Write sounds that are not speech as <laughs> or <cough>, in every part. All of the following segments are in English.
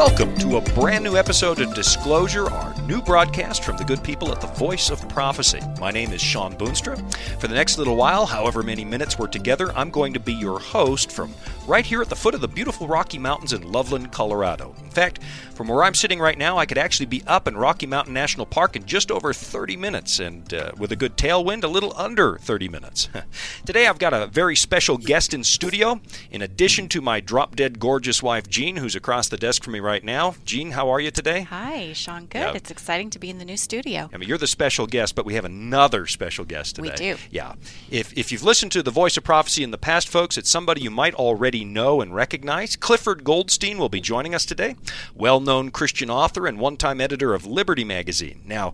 Welcome to a brand new episode of Disclosure, our new broadcast from the good people at the Voice of Prophecy. My name is Shawn Boonstra. For the next little while, however many minutes we're together, I'm going to be your host from right here at the foot of the beautiful Rocky Mountains in Loveland, Colorado. In fact, from where I'm sitting right now, I could actually be up in Rocky Mountain National Park in just over 30 minutes, and uh, with a good tailwind, a little under 30 minutes. <laughs> Today, I've got a very special guest in studio. In addition to my drop dead gorgeous wife, Jean, who's across the desk from me right now. Jean, how are you today? Hi, Shawn. Good. Yeah. It's exciting to be in the new studio. I mean, you're the special guest, but we have another special guest today. We do. Yeah. If, if you've listened to the Voice of Prophecy in the past, folks, it's somebody you might already know and recognize. Clifford Goldstein will be joining us today. Well known Christian author and one time editor of Liberty Magazine. Now,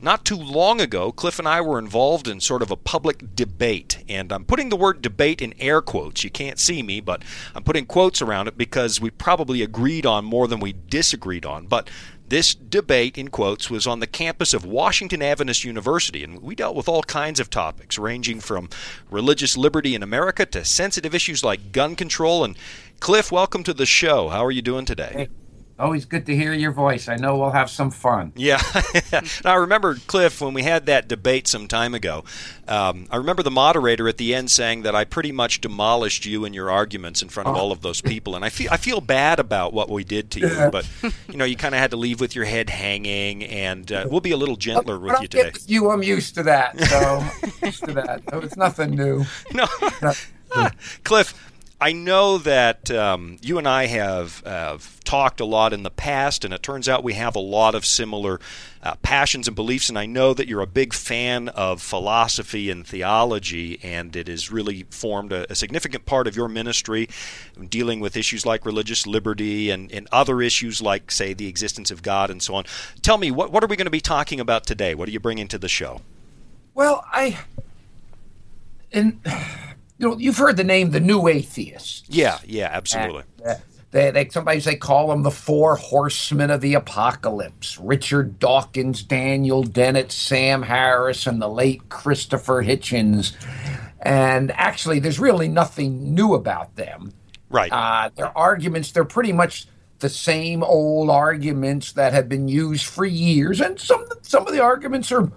not too long ago, Cliff and I were involved in sort of a public debate. And I'm putting the word debate in air quotes. You can't see me, but I'm putting quotes around it because we probably agreed on more than we disagreed on. But this debate, in quotes, was on the campus of Washington Adventist University, and we dealt with all kinds of topics, ranging from religious liberty in America to sensitive issues like gun control. And Cliff, welcome to the show. How are you doing today? Hey. Always good to hear your voice. I know we'll have some fun. Yeah. <laughs> I remember, Cliff, when we had that debate some time ago, um, I remember the moderator at the end saying that I pretty much demolished you and your arguments in front of oh. all of those people. And I feel, I feel bad about what we did to you. But, you know, you kind of had to leave with your head hanging, and uh, we'll be a little gentler with you today. you, I'm used to that. So, <laughs> used to that. So it's nothing new. No. <laughs> Cliff, I know that um, you and I have, have talked a lot in the past, and it turns out we have a lot of similar uh, passions and beliefs. And I know that you're a big fan of philosophy and theology, and it has really formed a, a significant part of your ministry, dealing with issues like religious liberty and, and other issues like, say, the existence of God and so on. Tell me, what, what are we going to be talking about today? What are you bringing to the show? Well, I. In you know, you've heard the name the New Atheists. Yeah, yeah, absolutely. Uh, they, they, sometimes they call them the four horsemen of the apocalypse richard dawkins daniel dennett sam harris and the late christopher hitchens and actually there's really nothing new about them right uh, their arguments they're pretty much the same old arguments that have been used for years and some some of the arguments are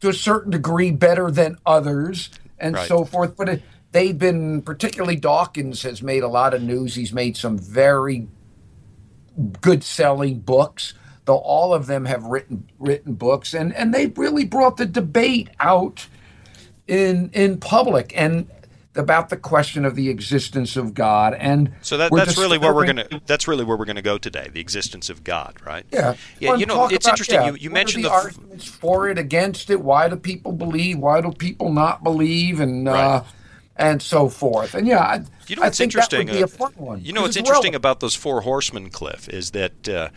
to a certain degree better than others and right. so forth but it, they've been particularly Dawkins has made a lot of news. He's made some very good selling books. Though all of them have written written books, and and they really brought the debate out in in public and about the question of the existence of God. And so that, that's really where we're gonna that's really where we're gonna go today, the existence of God, right? Yeah, yeah. Well, you know, it's about, interesting. Yeah, you, you mentioned the, the arguments for it, against it. Why do people believe? Why do people not believe? And right. uh, and so forth. And yeah, I, you know what's interesting? Uh, you know what's interesting relevant. about those four horsemen, Cliff, is that uh,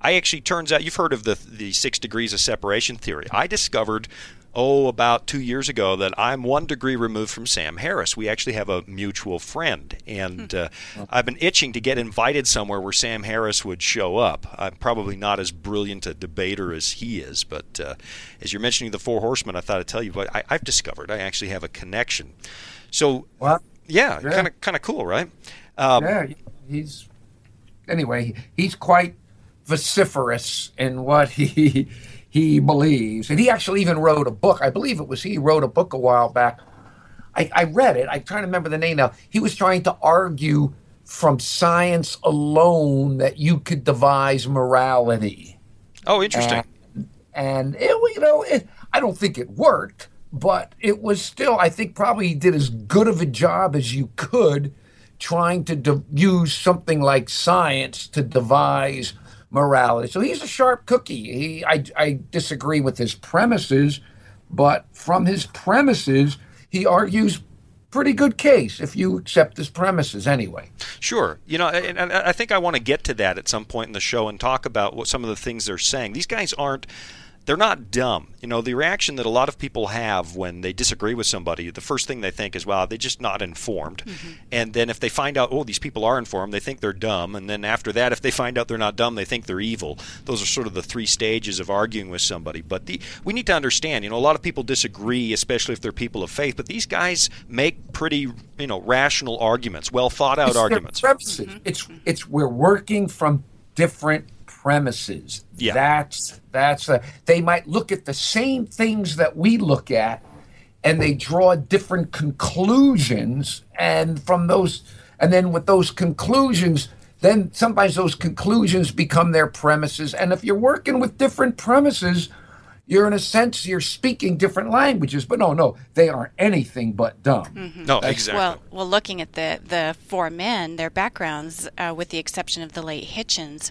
I actually turns out you've heard of the the six degrees of separation theory. I discovered oh, about two years ago that I'm one degree removed from Sam Harris. We actually have a mutual friend, and uh, I've been itching to get invited somewhere where Sam Harris would show up. I'm probably not as brilliant a debater as he is, but uh, as you're mentioning the Four Horsemen, I thought I'd tell you what I, I've discovered. I actually have a connection. So, yeah, kind of kind of cool, right? Um, yeah, he's anyway. He's quite vociferous in what he he believes, and he actually even wrote a book. I believe it was he wrote a book a while back. I, I read it. I'm trying to remember the name now. He was trying to argue from science alone that you could devise morality. Oh, interesting. And, and it, you know, it, I don't think it worked but it was still, I think, probably he did as good of a job as you could trying to de- use something like science to devise morality. So he's a sharp cookie. He, I, I disagree with his premises, but from his premises, he argues pretty good case if you accept his premises anyway. Sure. You know, and, and I think I want to get to that at some point in the show and talk about what some of the things they're saying. These guys aren't they're not dumb. You know, the reaction that a lot of people have when they disagree with somebody, the first thing they think is, wow, they're just not informed. Mm-hmm. And then if they find out, oh, these people are informed, they think they're dumb. And then after that, if they find out they're not dumb, they think they're evil. Those are sort of the three stages of arguing with somebody. But the, we need to understand, you know, a lot of people disagree, especially if they're people of faith, but these guys make pretty, you know, rational arguments, well thought out arguments. Mm-hmm. It's, it's, we're working from different premises. Yeah. That's that's a, they might look at the same things that we look at and they draw different conclusions and from those and then with those conclusions then sometimes those conclusions become their premises and if you're working with different premises you're in a sense you're speaking different languages but no no they aren't anything but dumb mm-hmm. no exactly well well looking at the the four men their backgrounds uh, with the exception of the late hitchens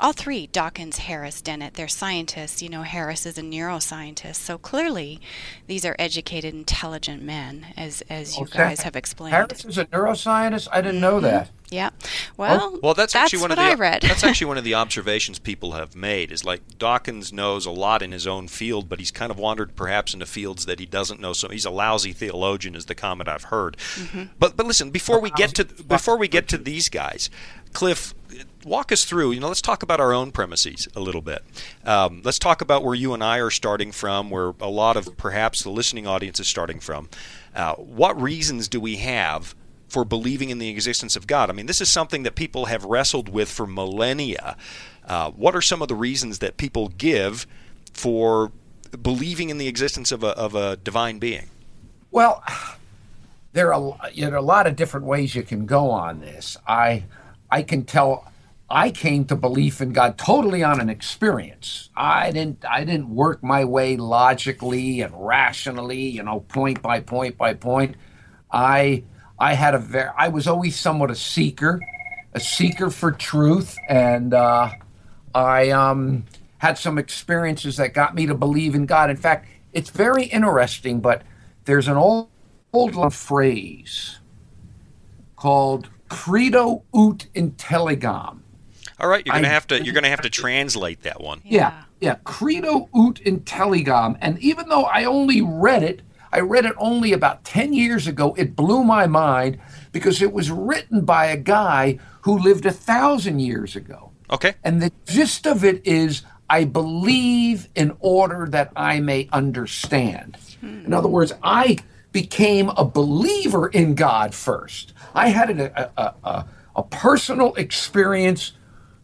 all three Dawkins, Harris, Dennett, they're scientists. You know, Harris is a neuroscientist. So clearly, these are educated, intelligent men, as, as you guys have explained. Harris is a neuroscientist? I didn't know that. Yeah. Well, well, that's, that's actually one of the I read. that's actually one of the <laughs> observations people have made. Is like Dawkins knows a lot in his own field, but he's kind of wandered perhaps into fields that he doesn't know. So he's a lousy theologian, is the comment I've heard. Mm-hmm. But but listen, before we get to before we get to these guys, Cliff, walk us through. You know, let's talk about our own premises a little bit. Um, let's talk about where you and I are starting from, where a lot of perhaps the listening audience is starting from. Uh, what reasons do we have for believing in the existence of God? I mean, this is something that people have wrestled with for millennia. Uh, what are some of the reasons that people give for believing in the existence of a, of a divine being? Well, there are you know, a lot of different ways you can go on this. I I can tell I came to belief in God totally on an experience. I didn't I didn't work my way logically and rationally, you know, point by point by point. I I had a very I was always somewhat a seeker, a seeker for truth, and uh, I um, had some experiences that got me to believe in God. In fact, it's very interesting, but there's an old old phrase called credo ut intelligam all right, you're gonna I, have to you're gonna have to <laughs> translate that one. Yeah, yeah. Credo ut intelligam, and even though I only read it, I read it only about ten years ago. It blew my mind because it was written by a guy who lived a thousand years ago. Okay. And the gist of it is, I believe in order that I may understand. Hmm. In other words, I became a believer in God first. I had a, a, a, a personal experience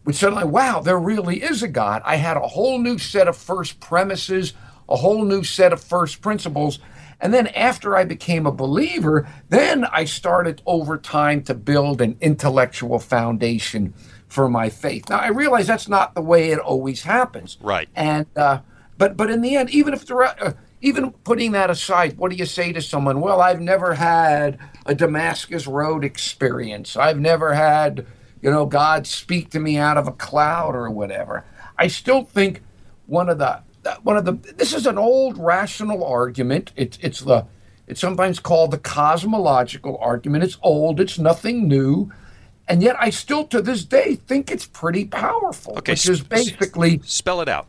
we suddenly, wow, there really is a God. I had a whole new set of first premises, a whole new set of first principles. And then after I became a believer, then I started over time to build an intellectual foundation for my faith. Now I realize that's not the way it always happens. Right. And uh, but but in the end, even if there uh, even putting that aside, what do you say to someone? Well, I've never had a Damascus Road experience. I've never had you know, God speak to me out of a cloud or whatever. I still think one of the one of the this is an old rational argument. It's it's the it's sometimes called the cosmological argument. It's old. It's nothing new. And yet, I still to this day think it's pretty powerful. Okay, which is basically spell it out.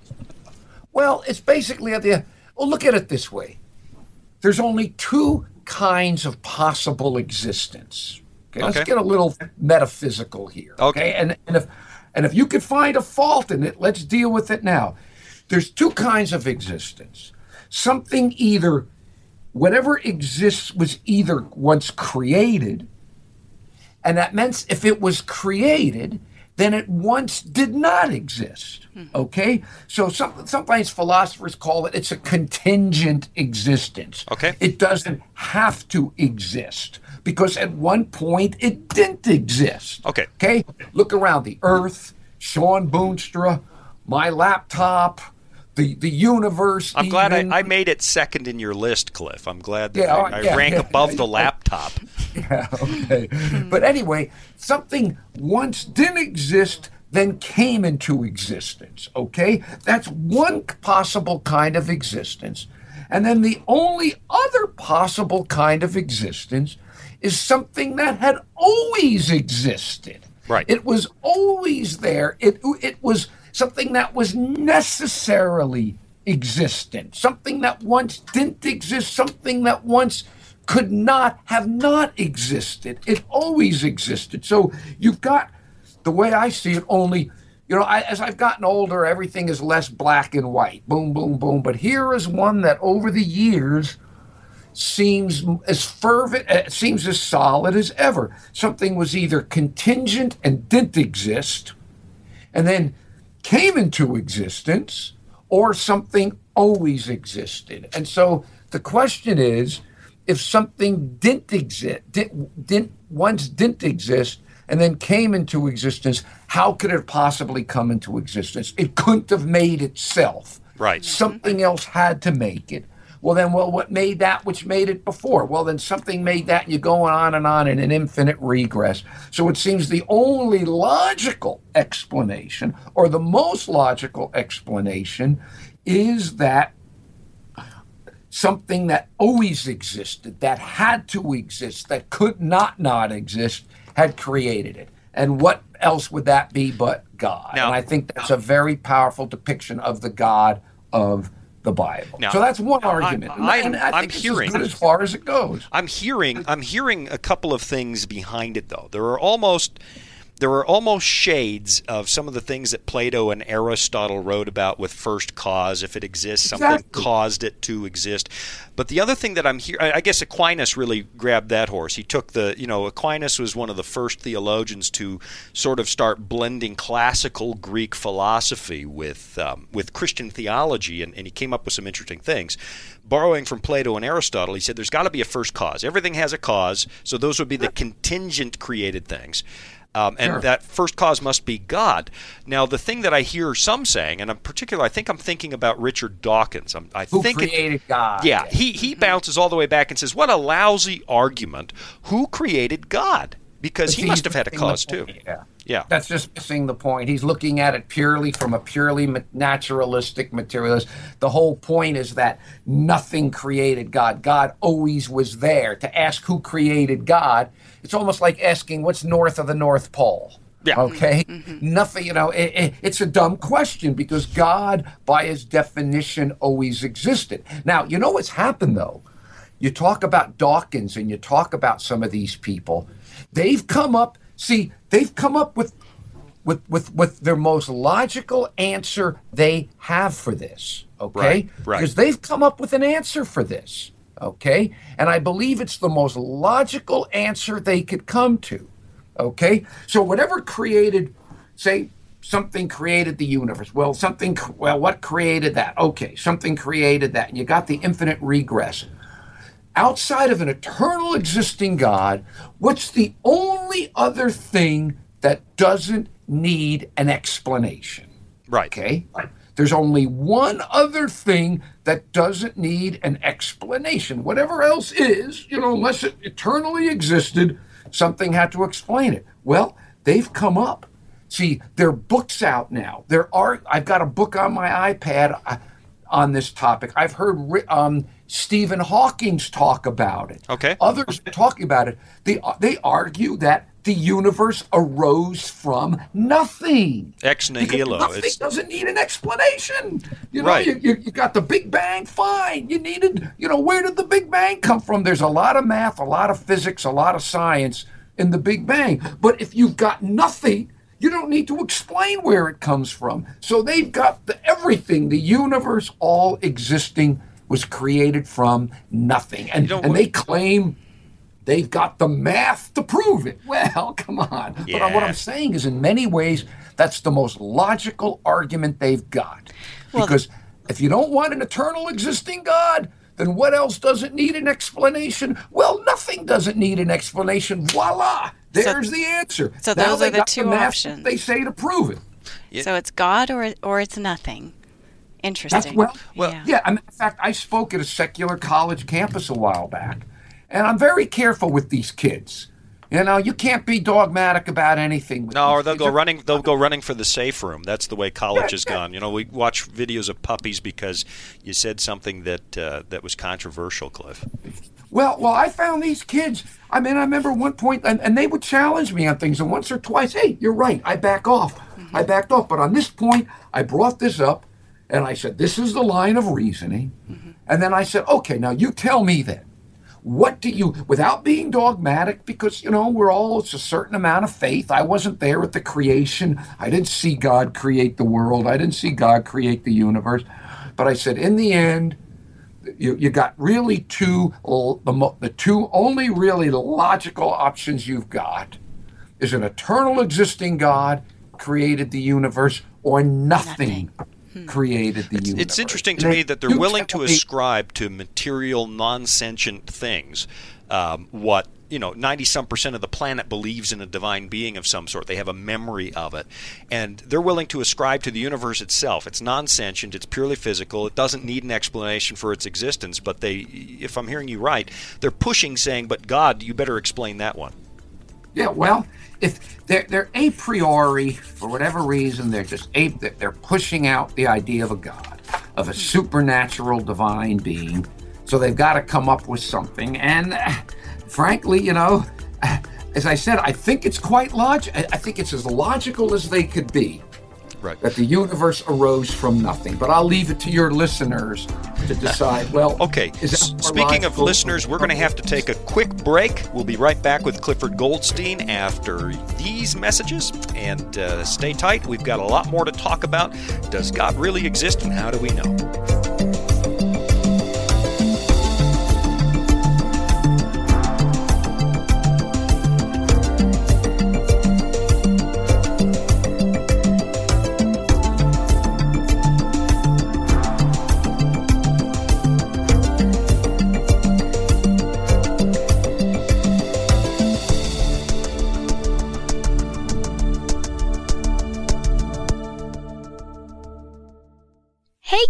Well, it's basically at the well. Look at it this way: there's only two kinds of possible existence. Okay, let's get a little metaphysical here. Okay, okay? and and if and if you could find a fault in it, let's deal with it now. There's two kinds of existence. Something either whatever exists was either once created, and that meant if it was created, then it once did not exist. Mm-hmm. Okay? So some, sometimes philosophers call it it's a contingent existence. Okay. It doesn't have to exist because at one point it didn't exist. Okay. Okay. Look around the Earth, Shawn Boonstra, my laptop, the the universe. I'm glad I, I, made it second in your list, Cliff. I'm glad that yeah, I, I yeah, rank yeah, <laughs> above the laptop. <laughs> Yeah. <laughs> Okay. but anyway, something once didn't exist then came into existence. Okay? That's one possible kind of existence. And then the only other possible kind of existence is something that had always existed. Right. It was always there. It it was something that was necessarily existent. Something that once didn't exist, something that once could not have not existed. It always existed. So you've got the way I see it only you know, I, as I've gotten older, everything is less black and white. Boom, boom, boom. But here is one that over the years seems as fervent, uh, seems as solid as ever. Something was either contingent and didn't exist, and then came into existence, or something always existed. And so the question is if something didn't exist, didn't, didn't, once didn't exist, and then came into existence, how could it possibly come into existence? It couldn't have made itself. Right. Something else had to make it. Well, then, well, what made that which made it before? Well, then something made that, and you're going on and on in an infinite regress. So it seems the only logical explanation, or the most logical explanation, is that something that always existed, that had to exist, that could not not exist, had created it. And what else would that be but God? Now, and I think that's a very powerful depiction of the God of the Bible. Now, so that's one argument. I, and I am hearing as, as far as it goes. I'm hearing I'm hearing a couple of things behind it though. There are almost there are almost shades of some of the things that Plato and Aristotle wrote about with first cause. If it exists, something exactly. caused it to exist. But the other thing that I'm here, I guess Aquinas really grabbed that horse. He took the, you know, Aquinas was one of the first theologians to sort of start blending classical Greek philosophy with um, with Christian theology, and, and he came up with some interesting things borrowing from Plato and Aristotle, he said there's got to be a first cause. Everything has a cause, so those would be the contingent created things. Um, and sure. that first cause must be God. Now, the thing that I hear some saying, and I'm particular, I think I'm thinking about Richard Dawkins. I'm, i Who think created it, God? Yeah, he he mm-hmm. bounces all the way back and says, "What a lousy argument! Who created God?" Because he must have had a cause too. Yeah. Yeah. That's just missing the point. He's looking at it purely from a purely naturalistic materialist. The whole point is that nothing created God. God always was there. To ask who created God it's almost like asking what's north of the North Pole. Yeah. Okay. Mm-hmm. Nothing. You know, it, it, it's a dumb question because God, by His definition, always existed. Now, you know what's happened though. You talk about Dawkins and you talk about some of these people. They've come up. See, they've come up with with with with their most logical answer they have for this. Okay. Right. right. Because they've come up with an answer for this. Okay? And I believe it's the most logical answer they could come to. Okay? So whatever created, say, something created the universe. Well, something, well, what created that? Okay, something created that. And you got the infinite regress. Outside of an eternal existing God, what's the only other thing that doesn't need an explanation? Right. Okay. There's only one other thing that doesn't need an explanation. Whatever else is, you know, unless it eternally existed, something had to explain it. Well, they've come up. See, there are books out now. There are. I've got a book on my iPad uh, on this topic. I've heard um, Stephen Hawking's talk about it. Okay. Others talking about it. They they argue that the universe arose from nothing. Ex nihilo. Nothing it's... doesn't need an explanation. You know, right. you, you, you, got the Big Bang, fine. You needed, you know, where did the Big Bang come from? There's a lot of math, a lot of physics, a lot of science in the Big Bang. But if you've got nothing, you don't need to explain where it comes from. So they've got the, everything, the universe all existing was created from nothing. And, and they claim They've got the math to prove it. Well, <laughs> come on. Yeah. But what I'm saying is, in many ways, that's the most logical argument they've got. Well, because if you don't want an eternal existing God, then what else doesn't need an explanation? Well, nothing doesn't need an explanation. Voila! There's so, the answer. So now those are the two the options. They say to prove it. Yeah. So it's God or or it's nothing. Interesting. That's, well, well, yeah. yeah. in fact, I spoke at a secular college campus a while back, and I'm very careful with these kids. You know, you can't be dogmatic about anything. no, or they'll go running. They'll go running for the safe room. That's the way college has gone. You know, we watch videos of puppies because you said something that uh, that was controversial, Cliff. Well, well, I found these kids. I mean, I remember one point, and, and they would challenge me on things, and once or twice, hey, you're right. I back off. Mm-hmm. I backed off. But on this point, I brought this up, and I said, this is the line of reasoning. Mm-hmm. And then I said, okay, now you tell me then what do you, without being dogmatic, because, you know, we're all, it's a certain amount of faith. I wasn't there at the creation. I didn't see God create the world. I didn't see God create the universe. But I said, in the end, you, you got really two, the, the two only really logical options you've got is an eternal existing God created the universe or nothing, nothing. Created the it's, universe. It's interesting to me that they're willing to ascribe to material, non sentient things um, what you know 90 some percent of the planet believes in a divine being of some sort. They have a memory of it. And they're willing to ascribe to the universe itself. It's non-sentient. It's purely physical. It doesn't need an explanation for its existence. But they if i'm hearing you right they're pushing saying but god you better explain that one yeah well if they're, they're a priori for whatever reason they're just a, they're pushing out the idea of a god of a supernatural divine being so they've got to come up with something and uh, frankly, you know, uh, as I said, I think it's quite logical. I think it's as logical as they could be. Right. That the universe arose from nothing. But I'll leave it to your listeners to <laughs> decide. Well, okay. Speaking of listeners, we're going to have to take a quick break. We'll be right back with Clifford Goldstein after these messages. And uh, stay tight. We've got a lot more to talk about. Does God really exist, and how do we know?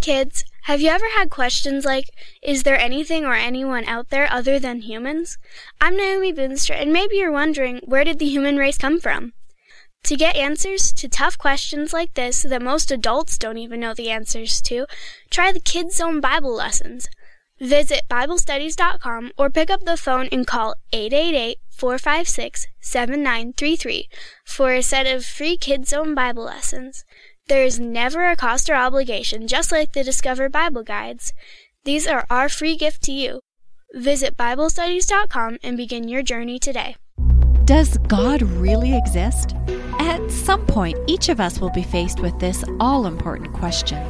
Kids, have you ever had questions like, is there anything or anyone out there other than humans? I'm Naomi Boonstra, and maybe you're wondering, where did the human race come from? To get answers to tough questions like this that most adults don't even know the answers to, try the Kids Zone Bible lessons. Visit BibleStudies.com or pick up the phone and call 888 456 7933 for a set of free Kids Zone Bible lessons. There is never a cost or obligation, just like the Discover Bible Guides. These are our free gift to you. Visit BibleStudies.com and begin your journey today. Does God really exist? At some point, each of us will be faced with this all important question.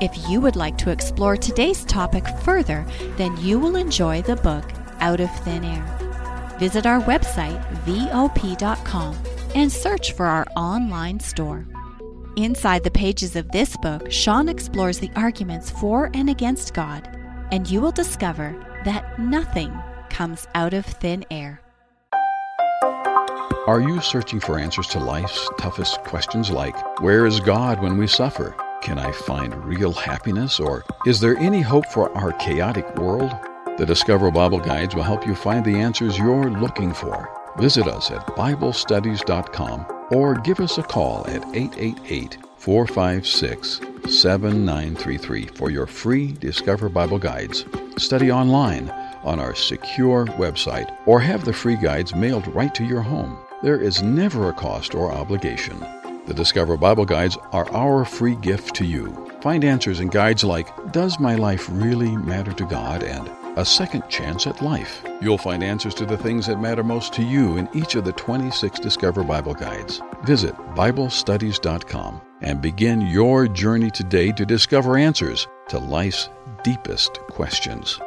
If you would like to explore today's topic further, then you will enjoy the book Out of Thin Air. Visit our website, VOP.com, and search for our online store. Inside the pages of this book, Shawn explores the arguments for and against God, and you will discover that nothing comes out of thin air. Are you searching for answers to life's toughest questions like, Where is God when we suffer? Can I find real happiness? Or is there any hope for our chaotic world? The Discover Bible Guides will help you find the answers you're looking for. Visit us at BibleStudies.com or give us a call at 888 456 7933 for your free Discover Bible Guides. Study online on our secure website or have the free guides mailed right to your home. There is never a cost or obligation. The Discover Bible Guides are our free gift to you. Find answers in guides like Does my life really matter to God? and a second chance at life. You'll find answers to the things that matter most to you in each of the 26 Discover Bible Guides. Visit BibleStudies.com and begin your journey today to discover answers to life's deepest questions.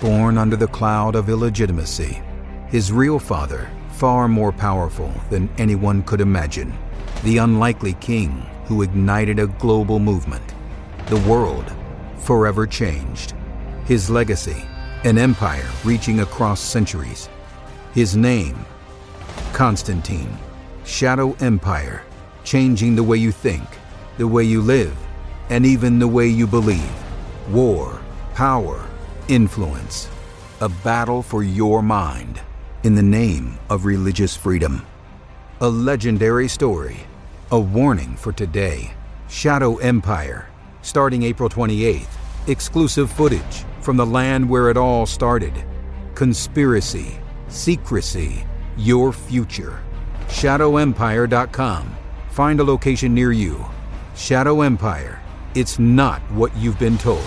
Born under the cloud of illegitimacy, his real father, far more powerful than anyone could imagine, the unlikely king who ignited a global movement the world forever changed. His legacy, an empire reaching across centuries. His name, Constantine, Shadow Empire, changing the way you think, the way you live, and even the way you believe. War, power, influence. A battle for your mind in the name of religious freedom. A legendary story, a warning for today. Shadow Empire starting April 28th. Exclusive footage from the land where it all started. Conspiracy, secrecy, your future. ShadowEmpire.com. Find a location near you. Shadow Empire. It's not what you've been told.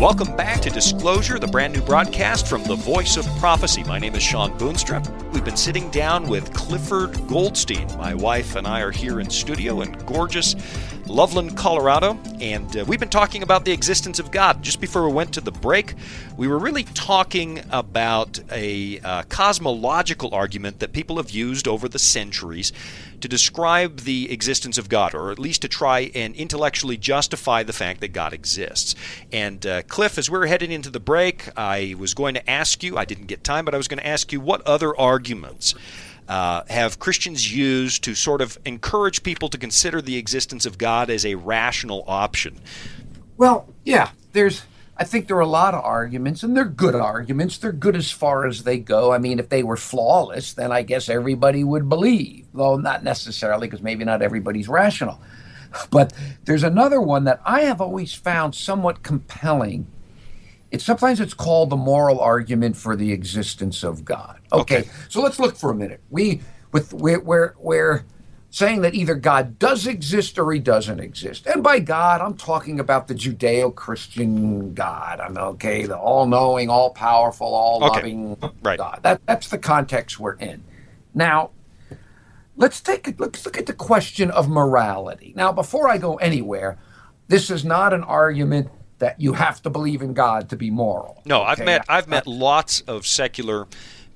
Welcome back to Disclosure, the brand new broadcast from the Voice of Prophecy. My name is Shawn Boonstra. We've been sitting down with Clifford Goldstein. My wife and I are here in studio in gorgeous Loveland, Colorado, and uh, we've been talking about the existence of God. Just before we went to the break, we were really talking about a uh, cosmological argument that people have used over the centuries to describe the existence of God, or at least to try and intellectually justify the fact that God exists. And uh, Cliff, as we're heading into the break, I was going to ask you, I didn't get time, but I was going to ask you what other arguments uh, have Christians used to sort of encourage people to consider the existence of God as a rational option? Well, yeah, there's. I think there are a lot of arguments, and they're good arguments. They're good as far as they go. I mean, if they were flawless, then I guess everybody would believe, though not necessarily, because maybe not everybody's rational. But there's another one that I have always found somewhat compelling it's sometimes it's called the moral argument for the existence of God. Okay, okay. so let's look for a minute. We with we're, we're we're saying that either God does exist or he doesn't exist. And by God, I'm talking about the Judeo-Christian God. I'm okay, the all-knowing, all-powerful, all-loving okay. right. God. That that's the context we're in. Now, let's take a, let's look at the question of morality. Now, before I go anywhere, this is not an argument that you have to believe in God to be moral. No, I've met I've met lots of secular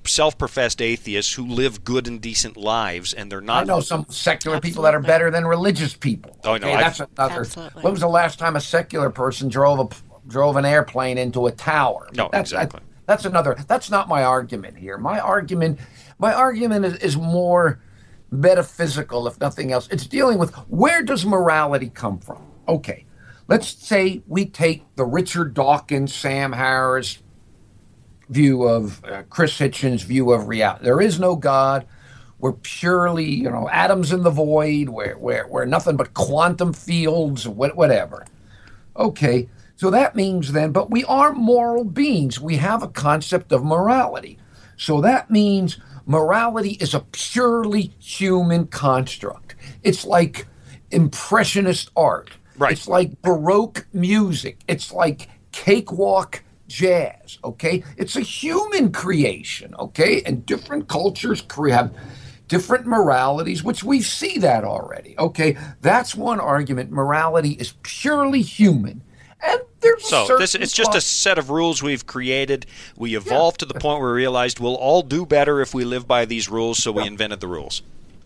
self-professed atheists who live good and decent lives, and they're not. I know some secular Absolutely. people that are better than religious people. Oh no, okay, that's another. Absolutely. When was the last time a secular person drove a drove an airplane into a tower? No, that's, exactly. I, that's another. That's not my argument here. My argument, my argument is, is more metaphysical, if nothing else. It's dealing with where does morality come from? Okay, Let's say we take the Richard Dawkins, Sam Harris view of uh, Chris Hitchens' view of reality. There is no God. We're purely, you know, atoms in the void. We're, we're, we're nothing but quantum fields, whatever. Okay, so that means then, but we are moral beings. We have a concept of morality. So that means morality is a purely human construct. It's like impressionist art. Right. It's like Baroque music. It's like cakewalk jazz. Okay. It's a human creation. Okay. And different cultures have different moralities, which we see that already. Okay. That's one argument. Morality is purely human. And there's so this it's just a set of rules we've created. We evolved yeah. to the point where we realized we'll all do better if we live by these rules, so we yeah. invented the rules.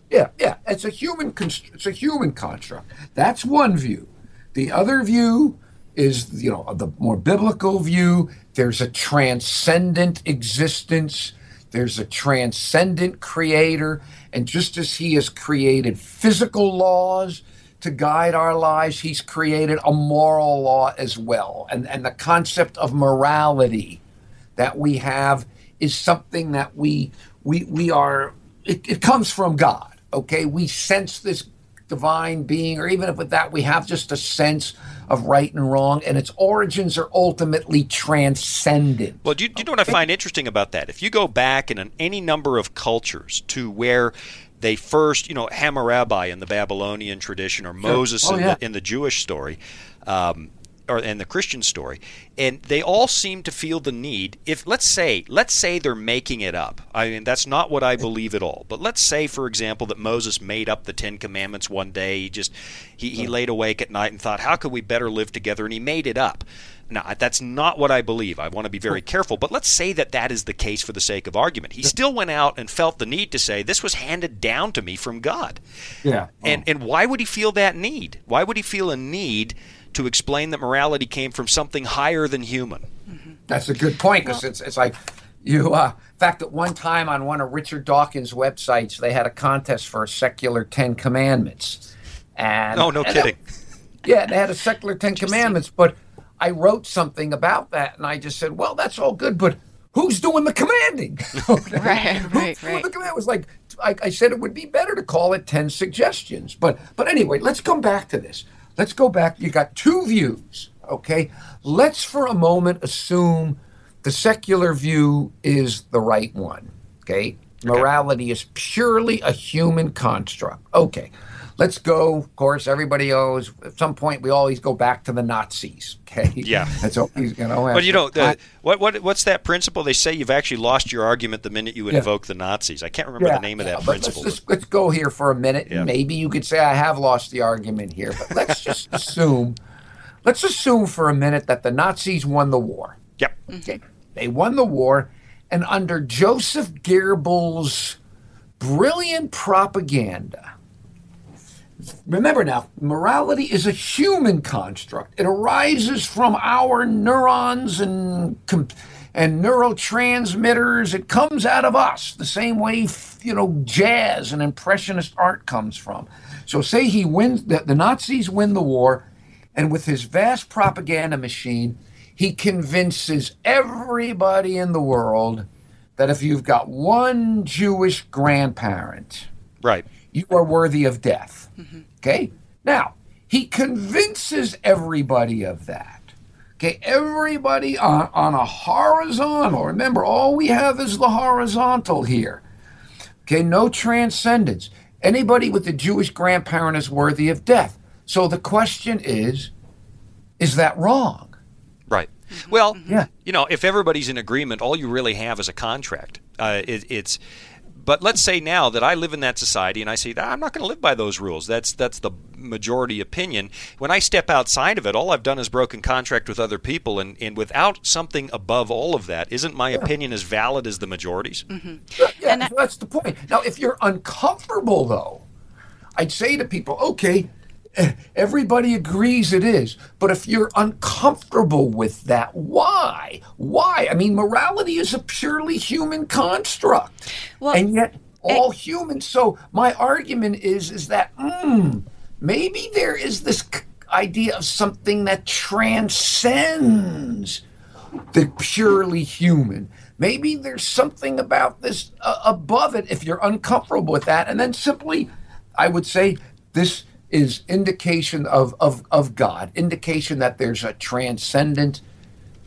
Yeah, yeah. It's a human. Const- it's a human construct. That's one view. The other view is, you know, the more biblical view. There's a transcendent existence. There's a transcendent creator. And just as he has created physical laws to guide our lives, he's created a moral law as well. And, and the concept of morality that we have is something that we, we, we are, it, it comes from God. Okay. We sense this divine being, or even if with that we have just a sense of right and wrong, and its origins are ultimately transcendent. Well, do you, do you know what I find interesting about that? If you go back in an, any number of cultures to where they first, you know, Hammurabi in the Babylonian tradition or Moses oh, in, yeah. the, in, the, Jewish story, um, or in the Christian story, and they all seem to feel the need. If let's say, let's say they're making it up. I mean, that's not what I believe at all. But let's say, for example, that Moses made up the Ten Commandments one day. He just he, he laid awake at night and thought, how could we better live together? And he made it up. Now, that's not what I believe. I want to be very careful. But let's say that that is the case for the sake of argument. He still went out and felt the need to say, this was handed down to me from God. Yeah. And, oh. and why would he feel that need? Why would he feel a need to explain that morality came from something higher than human. Mm-hmm. That's a good point because it's, it's like you, uh, in fact, at one time on one of Richard Dawkins' websites, they had a contest for a secular Ten Commandments. And, oh, no and kidding. <laughs> yeah, they had a secular Ten Commandments, but I wrote something about that and I just said, well, that's all good, but who's doing the commanding? <laughs> <laughs> right, right, right. The command was like, I, I said it would be better to call it 10 suggestions. But, but anyway, let's come back to this. Let's go back. You got two views, okay? Let's for a moment assume the secular view is the right one, okay? Morality is purely a human construct. Okay. Let's go. Of course, everybody owes. At some point, we always go back to the Nazis. Okay. Yeah. <laughs> That's always you know. But you know, the, what what what's that principle? They say you've actually lost your argument the minute you Yeah. invoke the Nazis. I can't remember Yeah, the name of yeah, that but principle. Let's, just, let's go here for a minute. Yeah. Maybe you could say I have lost the argument here, but let's <laughs> just assume. Let's assume for a minute that the Nazis won the war. yep. Okay. They won the war, and under Joseph Goebbels' brilliant propaganda. Remember now, morality is a human construct. It arises from our neurons and and neurotransmitters. It comes out of us the same way you know jazz and impressionist art comes from. So say he wins the, the Nazis win the war and with his vast propaganda machine, he convinces everybody in the world that if you've got one Jewish grandparent, Right. You are worthy of death. Mm-hmm. Okay? Now, he convinces everybody of that. Okay, everybody on, on a horizontal. Remember, all we have is the horizontal here. Okay, no transcendence. Anybody with a Jewish grandparent is worthy of death. So the question is is that wrong? Right. Mm-hmm. Well, mm-hmm. Yeah. you know, if everybody's in agreement, all you really have is a contract. Uh, it, it's. But let's say now that I live in that society and I say I'm not going to live by those rules. That's that's the majority opinion. When I step outside of it, all I've done is broken contract with other people, and, and without something above all of that, isn't my opinion as valid as the majority's? Mm-hmm. Yeah, And I- so that's the point. Now, if you're uncomfortable, though, I'd say to people, okay, everybody agrees it is. But if you're uncomfortable with that, why? Why? I mean, morality is a purely human construct. Well, and yet, all humans. So, my argument is, is that, mm, maybe there is this idea of something that transcends the purely human. Maybe there's something about this uh, above it if you're uncomfortable with that. And then simply, I would say this is indication of, of, of God, indication that there's a transcendent,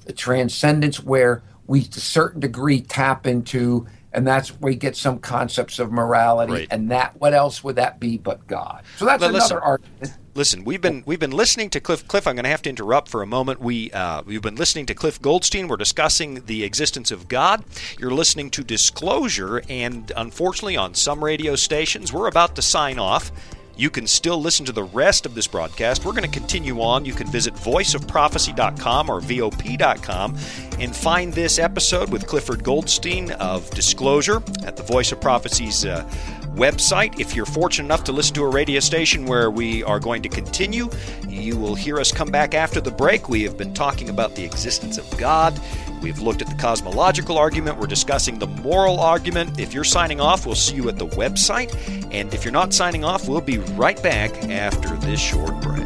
a transcendence where we to a certain degree tap into, and that's where we get some concepts of morality. Right. And that, what else would that be but God? So that's But another listen, argument. Listen, we've been we've been listening to Cliff. Cliff, I'm going to have to interrupt for a moment. We uh, we've been listening to Cliff Goldstein. We're discussing the existence of God. You're listening to Disclosure, and unfortunately, on some radio stations, we're about to sign off. You can still listen to the rest of this broadcast. We're going to continue on. You can visit voiceofprophecy.com or VOP.com and find this episode with Clifford Goldstein of Disclosure at the Voice of Prophecy's uh, website. If you're fortunate enough to listen to a radio station where we are going to continue, you will hear us come back after the break. We have been talking about the existence of God. We've looked at the cosmological argument. We're discussing the moral argument. If you're signing off, we'll see you at the website. And if you're not signing off, we'll be right back after this short break.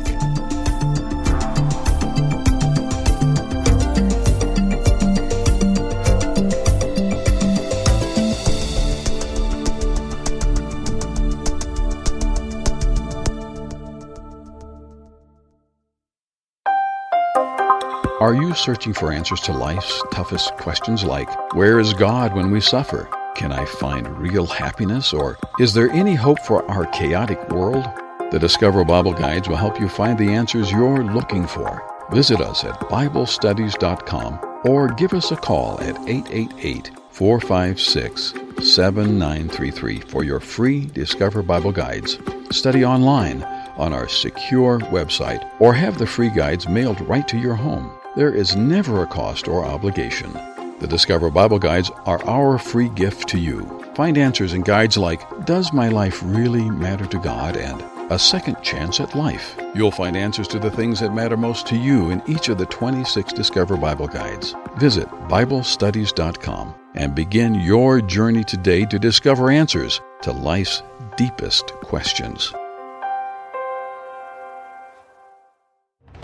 Are you searching for answers to life's toughest questions like, Where is God when we suffer? Can I find real happiness? Or is there any hope for our chaotic world? The Discover Bible Guides will help you find the answers you're looking for. Visit us at BibleStudies.com or give us a call at 888 456 7933 for your free Discover Bible Guides. Study online on our secure website or have the free guides mailed right to your home. There is never a cost or obligation. The Discover Bible Guides are our free gift to you. Find answers in guides like Does My Life Really Matter to God? and A Second Chance at Life. You'll find answers to the things that matter most to you in each of the 26 Discover Bible Guides. Visit BibleStudies.com and begin your journey today to discover answers to life's deepest questions.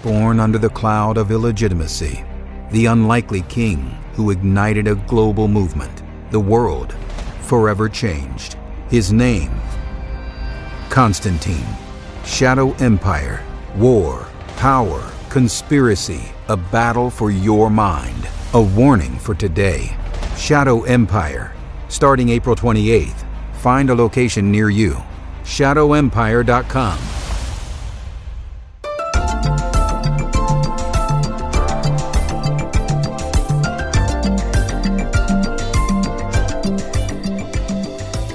Born under the cloud of illegitimacy, the unlikely king who ignited a global movement, the world forever changed. His name, Constantine. Shadow Empire, war, power, conspiracy, a battle for your mind. A warning for today. Shadow Empire, starting April 28th. Find a location near you. shadowempire.com.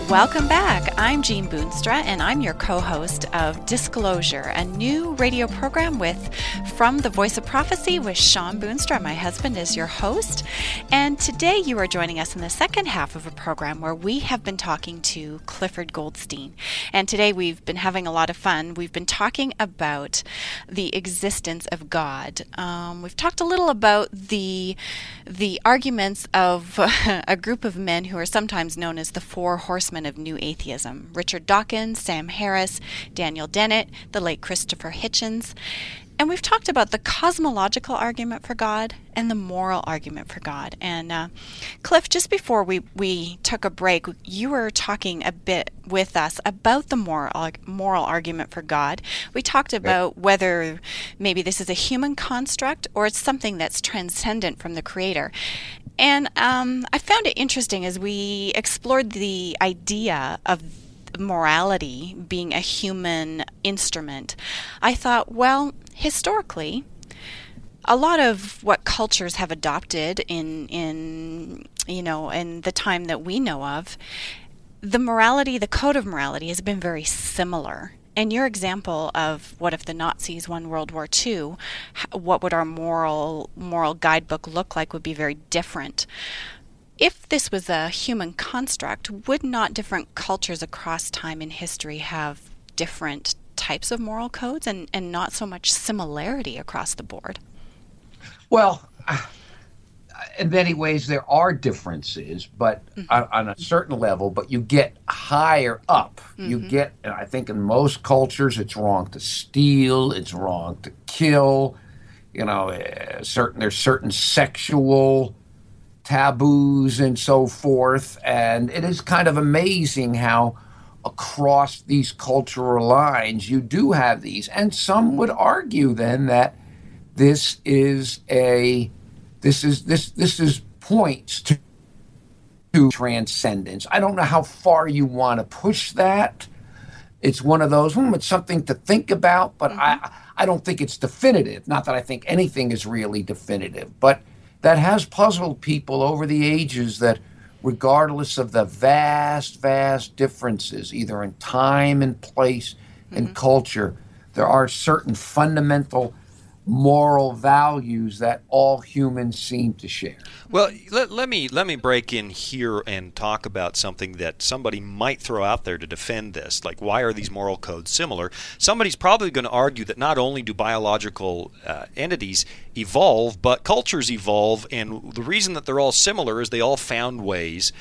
Welcome back. I'm Jean Boonstra, and I'm your co host of Disclosure, a new radio program with From the Voice of Prophecy with Shawn Boonstra. My husband is your host. And today you are joining us in the second half of a program where we have been talking to Clifford Goldstein. And today we've been having a lot of fun. We've been talking about the existence of God. Um, we've talked a little about the, the arguments of <laughs> a group of men who are sometimes known as the Four Horsemen of New Atheism Richard Dawkins, Sam Harris, Daniel Dennett, the late Christopher Hitchens. And we've talked about the cosmological argument for God and the moral argument for God. And uh, Cliff, just before we, we took a break, you were talking a bit with us about the moral moral argument for God. We talked about right. whether maybe this is a human construct or it's something that's transcendent from the Creator. And um, I found it interesting as we explored the idea of morality being a human instrument. I thought, well, historically, a lot of what cultures have adopted in in you know in the time that we know of, the morality, the code of morality has been very similar. And your example of what if the Nazis won World War II, what would our moral moral guidebook look like would be very different. If this was a human construct, would not different cultures across time and history have different types of moral codes and, and not so much similarity across the board? Well, in many ways there are differences, but mm-hmm. on, on, a certain level. But you get higher up. Mm-hmm. You get, and I think in most cultures, it's wrong to steal. It's wrong to kill. You know, uh, certain there's certain sexual taboos and so forth, and it is kind of amazing how across these cultural lines you do have these. And some would argue then that this is a this is this this is points to, to transcendence. I don't know how far you want to push that. It's one of those. Hmm, it's something to think about, but mm-hmm. I I don't think it's definitive. Not that I think anything is really definitive, but that has puzzled people over the ages. That regardless of the vast vast differences, either in time and place and mm-hmm. culture, there are certain fundamental moral values that all humans seem to share. Well, let, let me let me break in here and talk about something that somebody might throw out there to defend this. Like, why are these moral codes similar? Somebody's probably going to argue that not only do biological uh, entities evolve, but cultures evolve, and the reason that they're all similar is they all found ways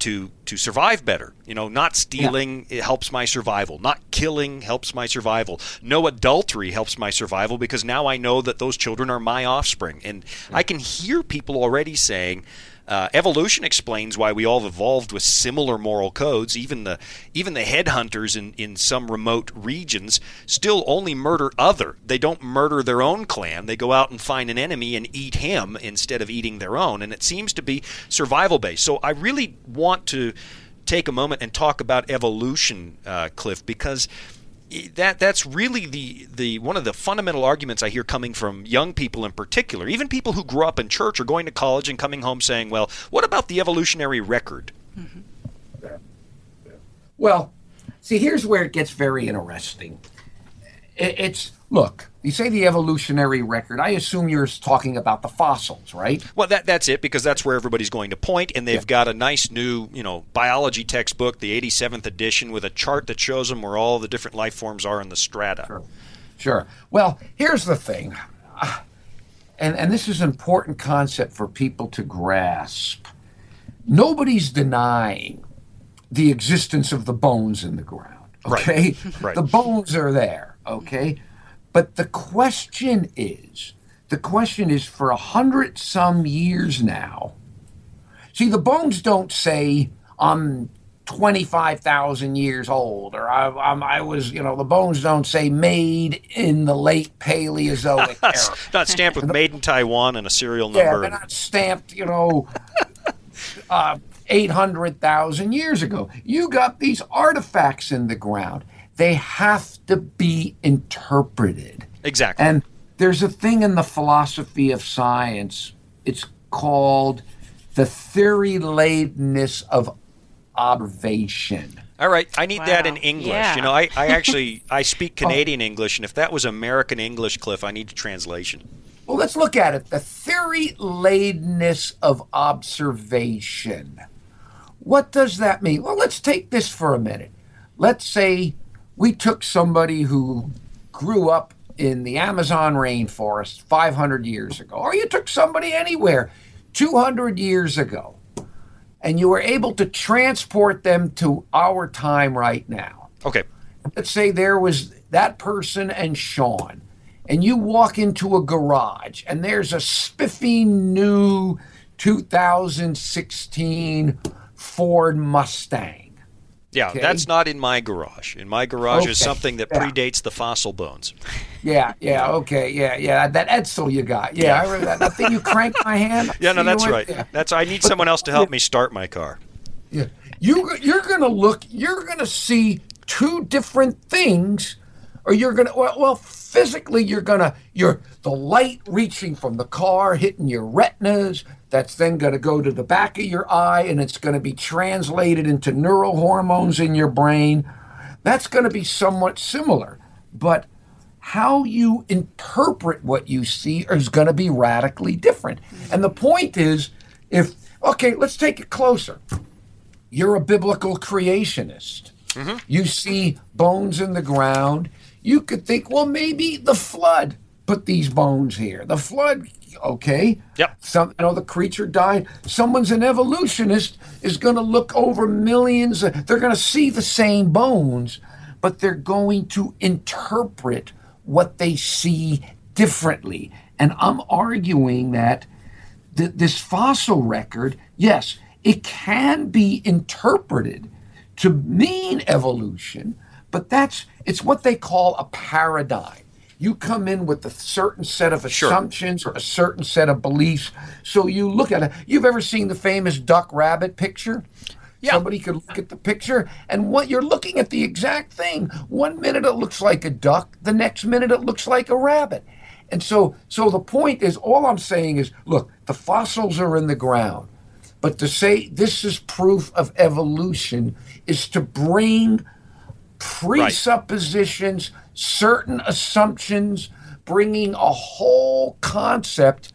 to to survive better. You know, not stealing yeah. it helps my survival. Not killing helps my survival. No adultery helps my survival because now I know that those children are my offspring. And. I can hear people already saying, uh, evolution explains why we all evolved with similar moral codes. Even the even the headhunters in, in some remote regions still only murder other. They don't murder their own clan. They go out and find an enemy and eat him instead of eating their own. And it seems to be survival based. So I really want to take a moment and talk about evolution, uh, Cliff, because that that's really the the one of the fundamental arguments I hear coming from young people in particular, even people who grew up in church or going to college and coming home saying, "Well, what about the evolutionary record?" Mm-hmm. Well, see, here's where it gets very interesting. It's look, you say the evolutionary record. I assume you're talking about the fossils, right? Well, that that's it because that's where everybody's going to point, and they've yeah. got a nice new, you know, biology textbook, the 87th edition, with a chart that shows them where all the different life forms are in the strata. Sure. Sure. Well, here's the thing, <sighs> and and this is an important concept for people to grasp. Nobody's denying the existence of the bones in the ground. Okay, right. right. the bones are there. Okay but the question is, the question is for a hundred some years now. See, the bones don't say I'm 25,000 years old, or I, I'm, I was, you know, the bones don't say made in the late Paleozoic <laughs> era. not stamped with made in Taiwan and a serial number. Yeah, they're not stamped, you know, <laughs> uh, 800,000 years ago. You got these artifacts in the ground. They have to be interpreted. Exactly. And there's a thing in the philosophy of science, it's called the theory ladenness of observation. All right, I need that in English. Yeah. You know, I, I <laughs> actually I speak oh. Canadian English, and if that was American English, Cliff, I need a translation. Well, let's look at it. The theory ladenness of observation. What does that mean? Well, let's take this for a minute. Let's say we took somebody who grew up in the Amazon rainforest 500 years ago, or you took somebody anywhere 200 years ago, and you were able to transport them to our time right now Okay. let's say there was that person and Sean, and you walk into a garage and there's a spiffy new 2016 Ford Mustang. Yeah, Okay. that's not in my garage. In my garage is something that Yeah. predates the fossil bones. Yeah, yeah, okay, yeah, yeah. That Edsel you got. Yeah, I remember that, that thing you cranked my hand. <laughs> Yeah, no, that's right. yeah. That's I need someone else to help me start my car. Yeah. You you're gonna look. You're gonna see two different things, or you're gonna well, well physically you're gonna you're the light reaching from the car hitting your retinas. That's then gonna go to the back of your eye, and it's gonna be translated into neural hormones in your brain. That's gonna be somewhat similar, but how you interpret what you see is going to be radically different. And the point is, if, okay, let's take it closer. You're a biblical creationist. Mm-hmm. You see bones in the ground. You could think, well, maybe the flood put these bones here. The flood, okay. Yep. Some, you know, the creature died. Someone's an evolutionist is going to look over millions. They're going to see the same bones, but they're going to interpret what they see differently. And I'm arguing that th- this fossil record, yes, it can be interpreted to mean evolution, but that's it's what they call a paradigm. You come in with a certain set of Sure. assumptions or a certain set of beliefs. So you look at it. You've ever seen the famous duck rabbit picture? Yeah. Somebody could look at the picture and what you're looking at the exact thing. One minute it looks like a duck, the next minute it looks like a rabbit. And so so the point is all I'm saying is look, the fossils are in the ground. But to say this is proof of evolution is to bring presuppositions, certain assumptions, bringing a whole concept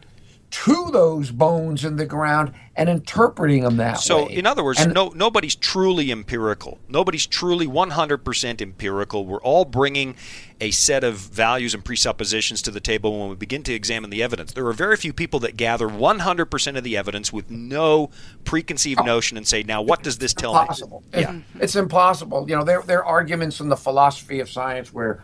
to those bones in the ground and interpreting them that So, way. So, in other words, And- no, nobody's truly empirical. Nobody's truly 100% empirical. We're all bringing a set of values and presuppositions to the table when we begin to examine the evidence. There are very few people that gather 100% of the evidence with no preconceived oh. notion and say, now, what does this tell impossible. me? Yeah. It's impossible. You know, there, there are arguments in the philosophy of science where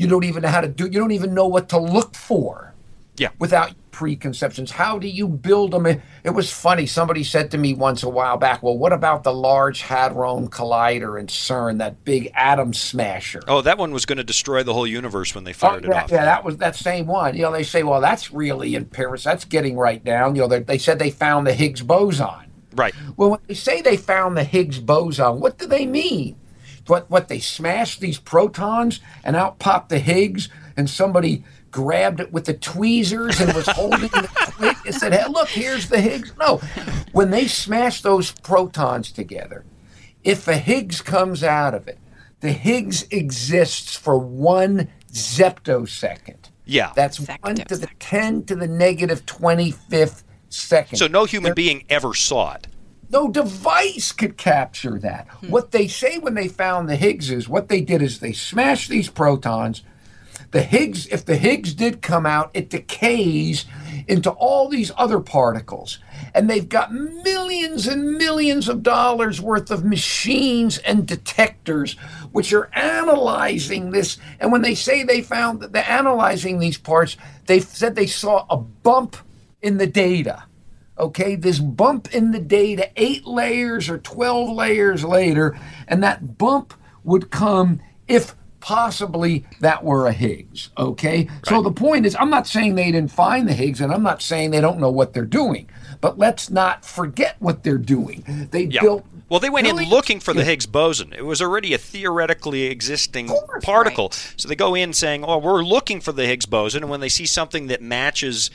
you don't even know how to do, you don't even know what to look for. Yeah. Without preconceptions. How do you build them? It, was funny. Somebody said to me once a while back, well, what about the Large Hadron Collider in CERN, that big atom smasher? Oh, that one was going to destroy the whole universe when they oh, fired yeah, it off. yeah, that was that same one. You know, they say, well, that's really in Paris. That's getting right down. You know, they, they said they found the Higgs boson. Right. Well, when they say they found the Higgs boson, what do they mean? What what they smashed these protons and out popped the Higgs, and somebody grabbed it with the tweezers and was holding the <laughs> twig and said, "Hey, look, here's the Higgs." No, when they smash those protons together, if a Higgs comes out of it, the Higgs exists for one zeptosecond. Yeah. That's one to the Zeptosecond. ten to the negative twenty fifth second. So no human being ever saw it. No device could capture that. Hmm. What they say when they found the Higgs is what they did is they smashed these protons. The Higgs, if the Higgs did come out, it decays into all these other particles. And they've got millions and millions of dollars worth of machines and detectors which are analyzing this. And when they say they found that they're analyzing these parts, they said they saw a bump in the data okay this bump in the data eight layers or 12 layers later and that bump would come if possibly that were a higgs okay so the point is i'm not saying they didn't find the higgs and i'm not saying they don't know what they're doing but let's not forget what they're doing they Yeah. built Well, they went in looking for the Higgs boson. It was already a theoretically existing course, particle. right. So they go in saying, "Oh, we're looking for the Higgs boson," and when they see something that matches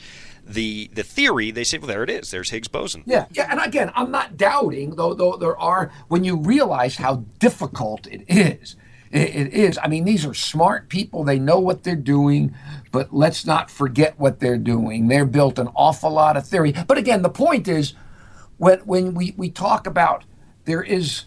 the the theory, they say, "Well, there it is. There's Higgs boson." Yeah, yeah, and again, I'm not doubting, though. Though there are, when you realize how difficult it is, it, is. I mean, these are smart people; they know what they're doing. But let's not forget what they're doing. They're built an awful lot of theory. But again, the point is, when when we we talk about there is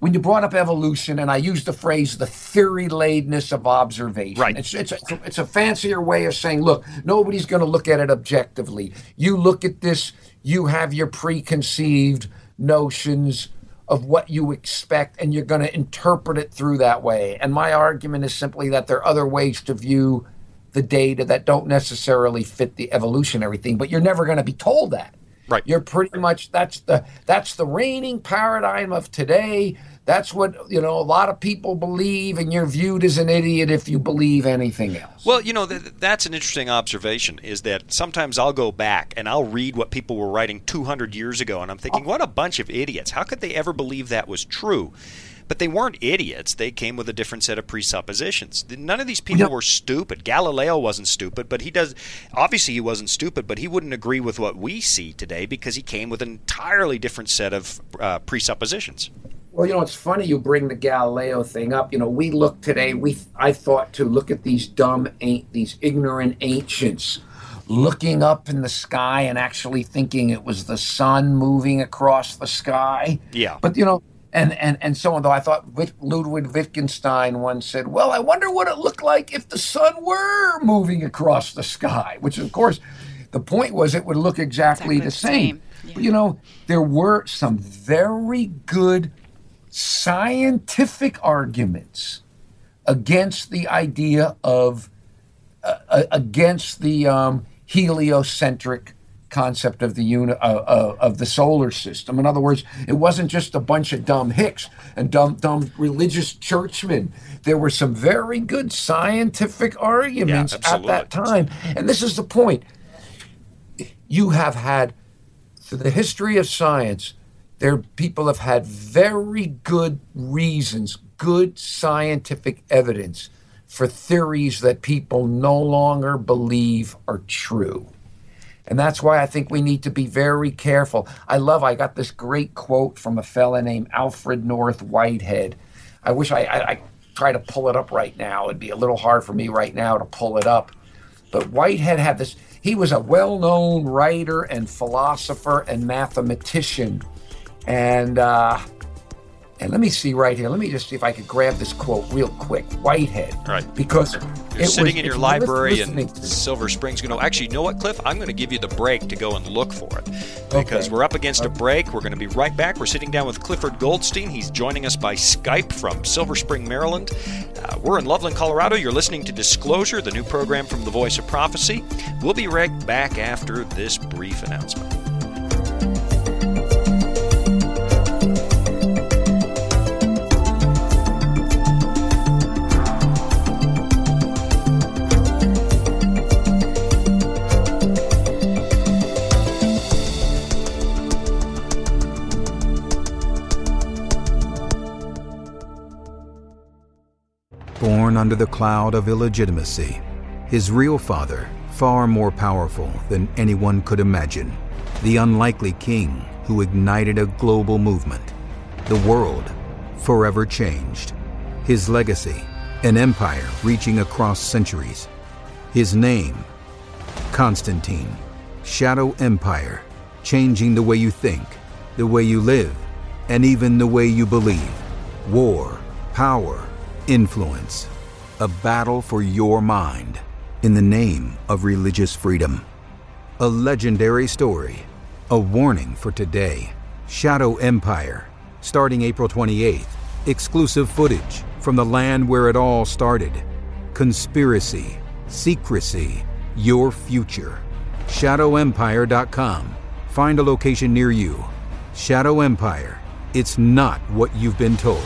when you brought up evolution, and I used the phrase the theory ladenness of observation. Right. It's, it's, a, it's a fancier way of saying, look, nobody's going to look at it objectively. You look at this, you have your preconceived notions of what you expect, and you're going to interpret it through that way. And my argument is simply that there are other ways to view the data that don't necessarily fit the evolutionary thing, but you're never going to be told that. Right. You're pretty much that's the that's the reigning paradigm of today. That's what you know. A lot of people believe, and you're viewed as an idiot if you believe anything else. Well, you know, th- that's an interesting observation is that sometimes I'll go back and I'll read what people were writing 200 years ago, and I'm thinking, oh. what a bunch of idiots. How could they ever believe that was true? But they weren't idiots. They came with a different set of presuppositions. None of these people Yeah. were stupid. Galileo wasn't stupid, but he does. Obviously, he wasn't stupid, but he wouldn't agree with what we see today because he came with an entirely different set of uh, presuppositions. Well, you know, it's funny you bring the Galileo thing up. You know, we look today. We I thought to look at these dumb, ain't these ignorant ancients looking up in the sky and actually thinking it was the sun moving across the sky. Yeah. But you know, and and and so on. Though I thought Ludwig Wittgenstein once said, "Well, I wonder what it looked like if the sun were moving across the sky." Which, of course, the point was it would look exactly, Exactly the same. same, yeah. But you know, there were some very good scientific arguments against the idea of uh, uh, against the um, heliocentric concept of the uni- uh, uh, of the solar system. In other words, it wasn't just a bunch of dumb hicks and dumb dumb religious churchmen. There were some very good scientific arguments at that time, and this is the point. You have had through the history of science, there people have had very good reasons, good scientific evidence for theories that people no longer believe are true. And that's why I think we need to be very careful. I love, I got this great quote from a fella named Alfred North Whitehead. I wish I, I, I try to pull it up right now. It'd be a little hard for me right now to pull it up. But Whitehead had this, he was a well known writer and philosopher and mathematician. And, uh, and let me see right here. Let me just see if I could grab this quote real quick. Whitehead. Right. Because You're it sitting was- in your library in. Silver Springs. You know, actually, you know what, Cliff? I'm going to give you the break to go and look for it because Okay. we're up against a break. We're going to be right back. We're sitting down with Clifford Goldstein. He's joining us by Skype from Silver Spring, Maryland. Uh, we're in Loveland, Colorado. You're listening to Disclosure, the new program from the Voice of Prophecy. We'll be right back after this brief announcement. Born under the cloud of illegitimacy, his real father, far more powerful than anyone could imagine, the unlikely king who ignited a global movement. The world forever changed. His legacy, an empire reaching across centuries. His name, Constantine, Shadow Empire, changing the way you think, the way you live, and even the way you believe. War, power, influence. A battle for your mind in the name of religious freedom. A legendary story. A warning for today. Shadow Empire. Starting April 28th. Exclusive footage from the land where it all started. Conspiracy. Secrecy. Your future. ShadowEmpire.com. Find a location near you. Shadow Empire. It's not what you've been told.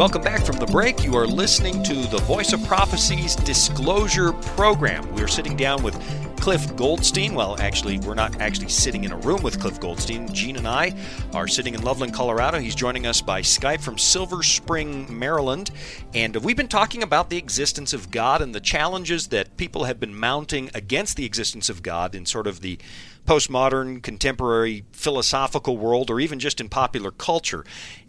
Welcome back from the break. You are listening to the Voice of Prophecy's Disclosure Program. We're sitting down with Cliff Goldstein. Well, actually, we're not actually sitting in a room with Cliff Goldstein. Jean and I are sitting in Loveland, Colorado. He's joining us by Skype from Silver Spring, Maryland. And we've been talking about the existence of God and the challenges that people have been mounting against the existence of God in sort of the postmodern, contemporary philosophical world, or even just in popular culture.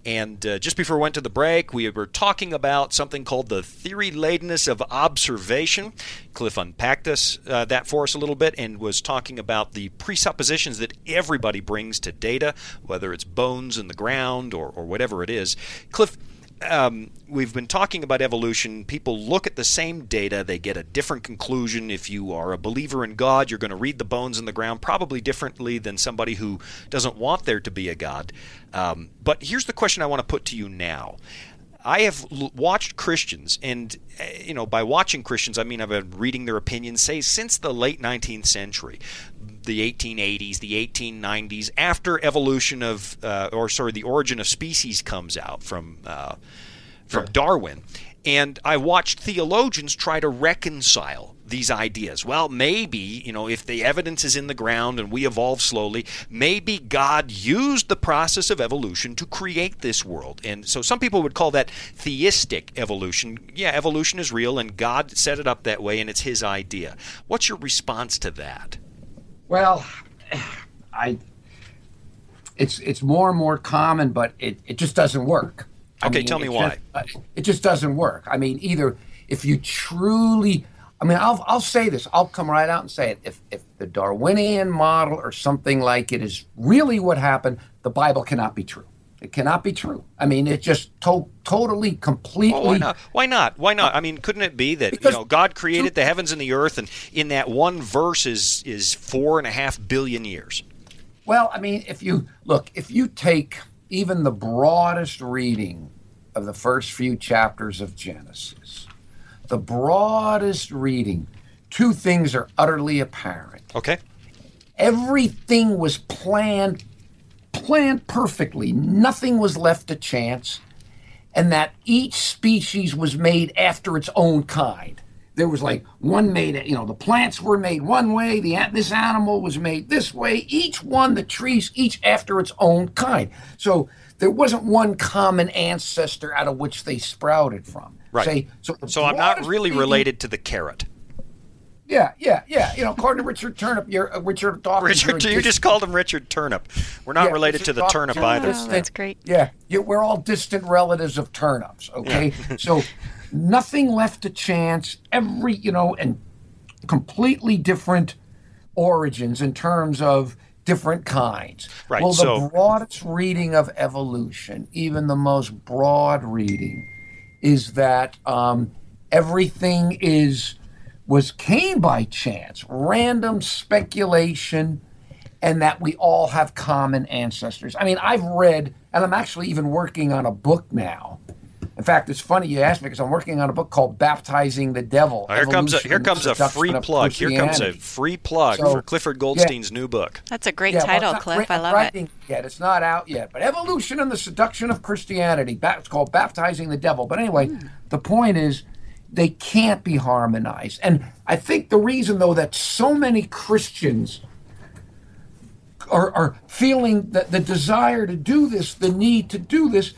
And uh, just before we went to the break, we were talking about something called the theory ladenness of observation. Cliff unpacked us uh, that for us a little bit and was talking about the presuppositions that everybody brings to data, whether it's bones in the ground or, or whatever it is. Cliff, um, we've been talking about evolution. People look at the same data, they get a different conclusion. If you are a believer in God, you're going to read the bones in the ground probably differently than somebody who doesn't want there to be a God. Um, but here's the question I want to put to you now. I have l- watched Christians, and uh, you know, by watching Christians, I mean I've been reading their opinions, say since the late 19th century, the 1880s, the 1890s, after evolution of, uh, or sorry, the origin of species comes out from uh, from Darwin, and I watched theologians try to reconcile these ideas. Well, maybe, you know, if the evidence is in the ground and we evolve slowly, maybe God used the process of evolution to create this world. And so some people would call that theistic evolution. Yeah, evolution is real and God set it up that way and it's his idea. What's your response to that? Well, I it's it's more and more common, but it, it just doesn't work. I okay, mean, tell me why. Just, uh, it just doesn't work. I mean, either if you truly I mean, I'll, I'll say this. I'll come right out and say it. If, if the Darwinian model or something like it is really what happened, the Bible cannot be true. It cannot be true. I mean, it just to- totally, completely. Well, why not? Why not? Why not? I mean, couldn't it be that you know God created the heavens and the earth, and in that one verse is is four and a half billion years? Well, I mean, if you look, if you take even the broadest reading of the first few chapters of Genesis, the broadest reading, two things are utterly apparent. Okay. Everything was planned planned perfectly. Nothing was left to chance. And that each species was made after its own kind. There was like one made, you know, the plants were made one way, the this animal was made this way. Each one, the trees, each after its own kind. So there wasn't one common ancestor out of which they sprouted from. Right. Say, so, so I'm not really related to the carrot. Yeah, yeah, yeah. You know, according to Richard Turnip, you're uh, Richard Dawkins. Richard, you just called him Richard Turnip. We're not yeah, related Richard to the Dawkins, turnip either. Oh, that's great. Yeah, you, we're all distant relatives of turnips. Okay, <laughs> so nothing left to chance. Every you know, and completely different origins in terms of different kinds. Right. Well, the so, broadest reading of evolution, even the most broad reading, is that um, everything is was came by chance, random speculation, and that we all have common ancestors. I mean, I've read, and I'm actually even working on a book now. In fact, it's funny you asked me because I'm working on a book called "Baptizing the Devil." Oh, here comes a here comes a free plug. Here comes a free plug so, for Clifford Goldstein's yeah. new book. That's a great yeah, title, well, Cliff. I love it. Yet it's not out yet, but "Evolution and the Seduction of Christianity." It's called "Baptizing the Devil." But anyway, mm. the point is, they can't be harmonized. And I think the reason, though, that so many Christians are, are feeling that the desire to do this, the need to do this,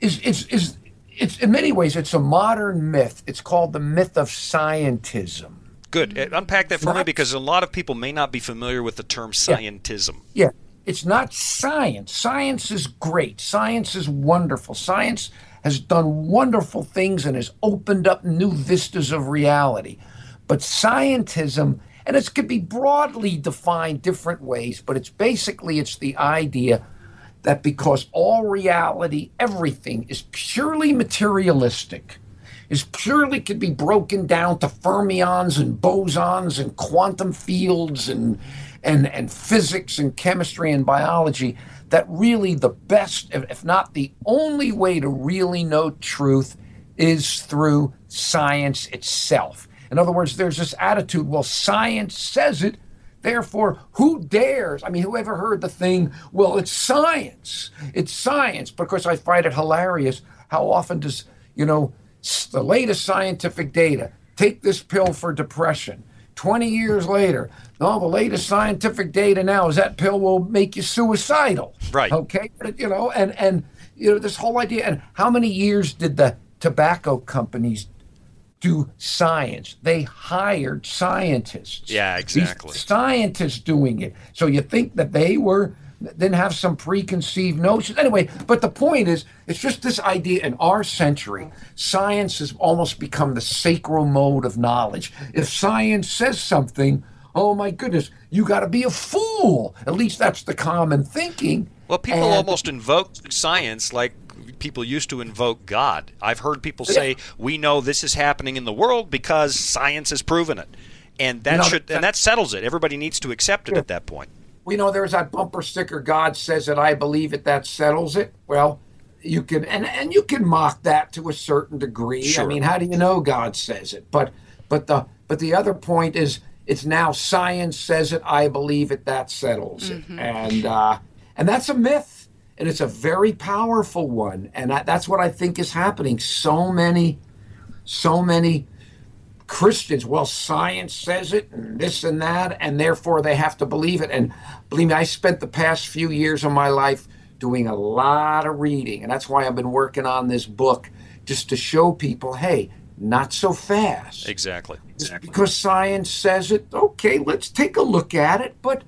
is, is, is it's in many ways it's a modern myth. It's called the myth of scientism. Good. Unpack that for me because a lot of people may not be familiar with the term scientism. Yeah. yeah. It's not science. Science is great. Science is wonderful. Science has done wonderful things and has opened up new vistas of reality. But scientism, and it could be broadly defined different ways, but it's basically it's the idea that because all reality, everything is purely materialistic, is purely could be broken down to fermions and bosons and quantum fields and and and physics and chemistry and biology that really the best, if not the only way to really know truth is through science itself. In other words, there's this attitude, well, science says it, therefore, who dares? I mean, who ever heard the thing, well, it's science. It's science. Because I find it hilarious how often does you know, the latest scientific data. Take this pill for depression. 20 years later, all the latest scientific data now is that pill will make you suicidal. Right. Okay. You know, and and you know this whole idea. And how many years did the tobacco companies do science? They hired scientists. Yeah, exactly. These scientists doing it. So you think that they were then have some preconceived notions. Anyway, but the point is, it's just this idea in our century, science has almost become the sacral mode of knowledge. If science says something, oh my goodness, you got to be a fool. At least that's the common thinking. Well, people and, almost invoke science like people used to invoke God. I've heard people say, "We know this is happening in the world because science has proven it," and that you know, should that, and that settles it. Everybody needs to accept it yeah. at that point we know there's that bumper sticker god says it i believe it that settles it well you can and and you can mock that to a certain degree sure. i mean how do you know god says it but but the but the other point is it's now science says it i believe it that settles it mm-hmm. and uh and that's a myth and it's a very powerful one and that, that's what i think is happening so many so many Christians, well, science says it, and this and that, and therefore they have to believe it. And believe me, I spent the past few years of my life doing a lot of reading, and that's why I've been working on this book just to show people, hey, not so fast. Exactly. Just because science says it, okay, let's take a look at it, but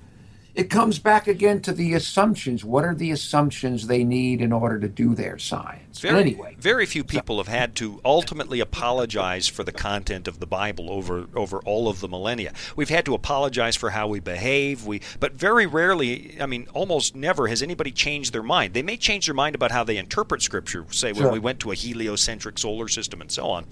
it comes back again to the assumptions. What are the assumptions they need in order to do their science? Very, anyway, very few people have had to ultimately apologize for the content of the Bible over over all of the millennia. We've had to apologize for how we behave. We, but very rarely, I mean, almost never has anybody changed their mind. They may change their mind about how they interpret Scripture, say when sure. we went to a heliocentric solar system and so on.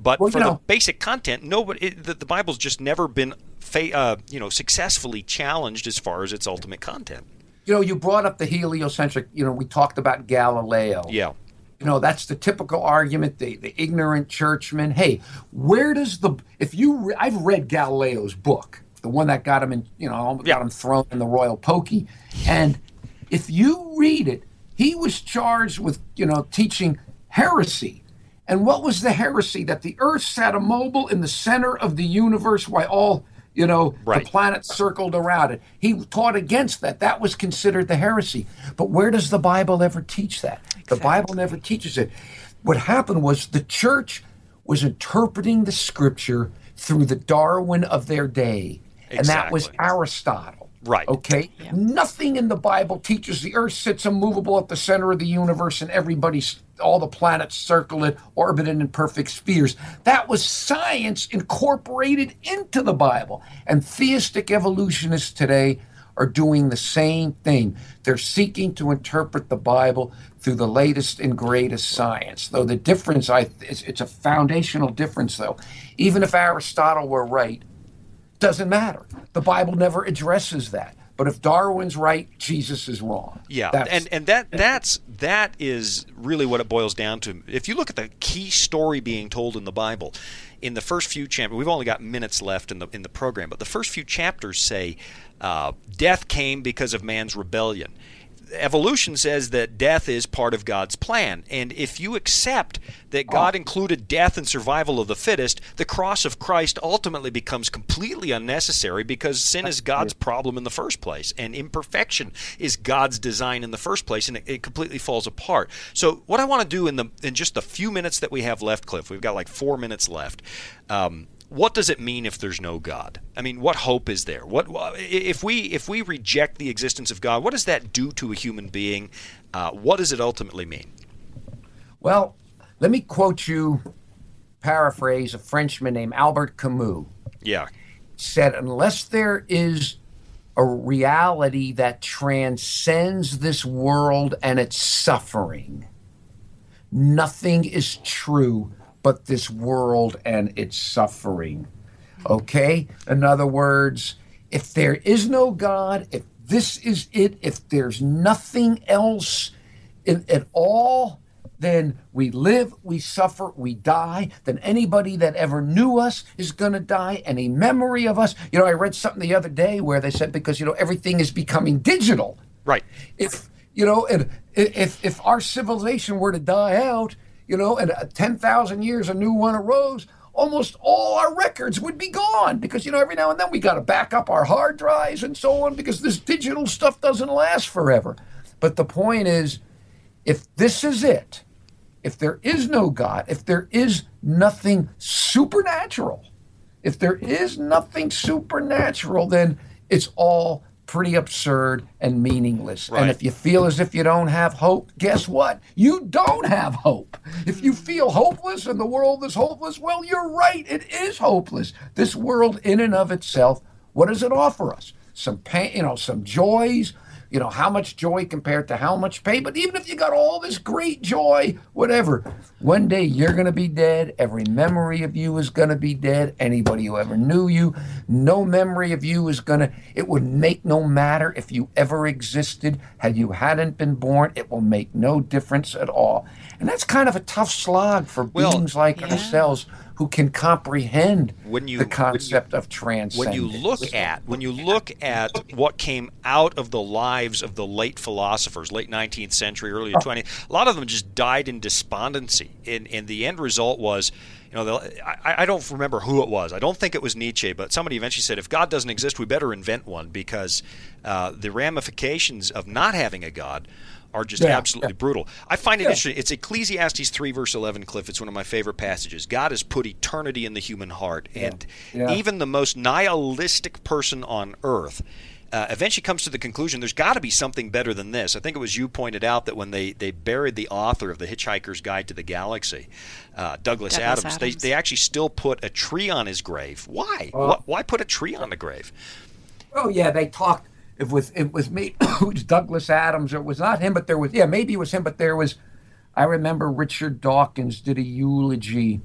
But well, for know, the basic content, nobody, it, the, the Bible's just never been fa- uh, you know, successfully challenged as far as its ultimate content. You know, you brought up the heliocentric. You know, we talked about Galileo. Yeah. You know, that's the typical argument. The the ignorant churchman. Hey, where does the if you re- I've read Galileo's book, the one that got him in. You know, got yeah. him thrown in the royal pokey, and if you read it, he was charged with you know teaching heresy. And what was the heresy? That the earth sat immobile in the center of the universe while all you know, right. the planet circled around it. He taught against that. That was considered the heresy. But where does the Bible ever teach that? Exactly. The Bible never teaches it. What happened was the church was interpreting the scripture through the Darwin of their day. Exactly. And that was Aristotle. Right. Okay. Yeah. Nothing in the Bible teaches the earth sits immovable at the center of the universe and everybody's all the planets circle it, orbiting in perfect spheres. That was science incorporated into the Bible. And theistic evolutionists today are doing the same thing. They're seeking to interpret the Bible through the latest and greatest science. Though the difference, I, it's, it's a foundational difference, though. Even if Aristotle were right, doesn't matter. The Bible never addresses that. But if Darwin's right, Jesus is wrong. Yeah, that's, and and that that's that is really what it boils down to. If you look at the key story being told in the Bible, in the first few chapters, we've only got minutes left in the in the program, but the first few chapters say uh, death came because of man's rebellion evolution says that death is part of God's plan. And if you accept that God included death and survival of the fittest, the cross of Christ ultimately becomes completely unnecessary because sin is God's problem in the first place, and imperfection is God's design in the first place, and it, it completely falls apart. So, what I want to do in the in just the few minutes that we have left, Cliff, we've got like four minutes left. Um, what does it mean if there's no God? I mean, what hope is there? What if we if we reject the existence of God? What does that do to a human being? Uh, what does it ultimately mean? Well, let me quote you, paraphrase a Frenchman named Albert Camus. Yeah, said unless there is a reality that transcends this world and its suffering, nothing is true but this world and its suffering. Okay? In other words, if there is no God, if this is it, if there's nothing else in, at all, then we live, we suffer, we die. Then anybody that ever knew us is going to die. Any memory of us. You know, I read something the other day where they said because, you know, everything is becoming digital. Right. If, you know, and if, if our civilization were to die out, you know, and uh, 10,000 years a new one arose, almost all our records would be gone because, you know, every now and then we got to back up our hard drives and so on because this digital stuff doesn't last forever. But the point is, if this is it, if there is no God, if there is nothing supernatural, if there is nothing supernatural, then it's all pretty absurd and meaningless. Right. And if you feel as if you don't have hope, guess what? You don't have hope. If you feel hopeless and the world is hopeless, well, you're right. It is hopeless. This world, in and of itself, what does it offer us? Some pain, you know, some joys, you know, how much joy compared to how much pain. But even if you got all this great joy, whatever, one day you're going to be dead. Every memory of you is going to be dead. Anybody who ever knew you, no memory of you is going to, it would make no matter if you ever existed. Had you hadn't been born, it will make no difference at all. And that's kind of a tough slog for Well, beings like yeah. ourselves who can comprehend When you- the when you- concept of transcendence. when you look at when you look at what came out of the lives of the late philosophers, late 19th century, early 20th, a lot of them just died in despondency, and and the end result was. You know, the, I, I don't remember who it was. I don't think it was Nietzsche, but somebody eventually said, "If God doesn't exist, we better invent one because uh, the ramifications of not having a God are just Yeah, absolutely yeah. brutal." I find it Yeah. interesting. It's Ecclesiastes three verse eleven, Cliff. It's one of my favorite passages. God has put eternity in the human heart, and Yeah. even the most nihilistic person on earth uh, eventually comes to the conclusion there's got to be something better than this. I think it was you pointed out that when they, they buried the author of The Hitchhiker's Guide to the Galaxy, uh, Douglas, Douglas Adams, They, Adams. they actually still put a tree on his grave. Why? Oh. why? Why put a tree on the grave? Oh yeah, they talked. It was it was me. <coughs> it was Douglas Adams. It was not him, but there was yeah maybe it was him, but there was. I remember Richard Dawkins did a eulogy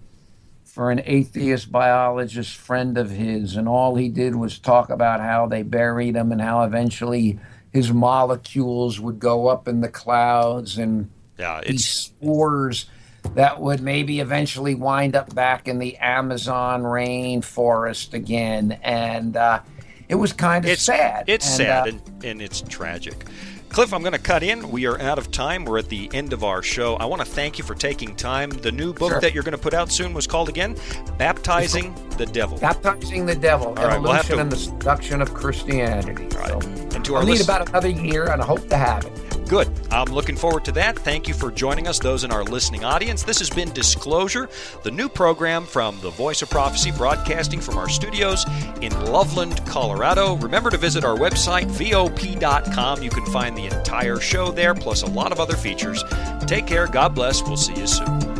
for an atheist biologist friend of his, and all he did was talk about how they buried him and how eventually his molecules would go up in the clouds and Yeah, these it's spores that would maybe eventually wind up back in the Amazon rainforest again, and uh, it was kind of it's sad. It's And, sad uh, and, and it's tragic. Cliff, I'm going to cut in. We are out of time. We're at the end of our show. I want to thank you for taking time. The new book Sure. that you're going to put out soon was called again Baptizing the Devil. Baptizing the devil, All right, we'll have evolution to- and the seduction of Christianity. All So, right. And to our I'll need about another year, and I hope to have it. Good. I'm looking forward to that. Thank you for joining us, those in our listening audience. This has been Disclosure, the new program from the Voice of Prophecy, broadcasting from our studios in Loveland, Colorado. Remember to visit our website, VOP.com. You can find the entire show there, plus a lot of other features. Take care. God bless. We'll see you soon.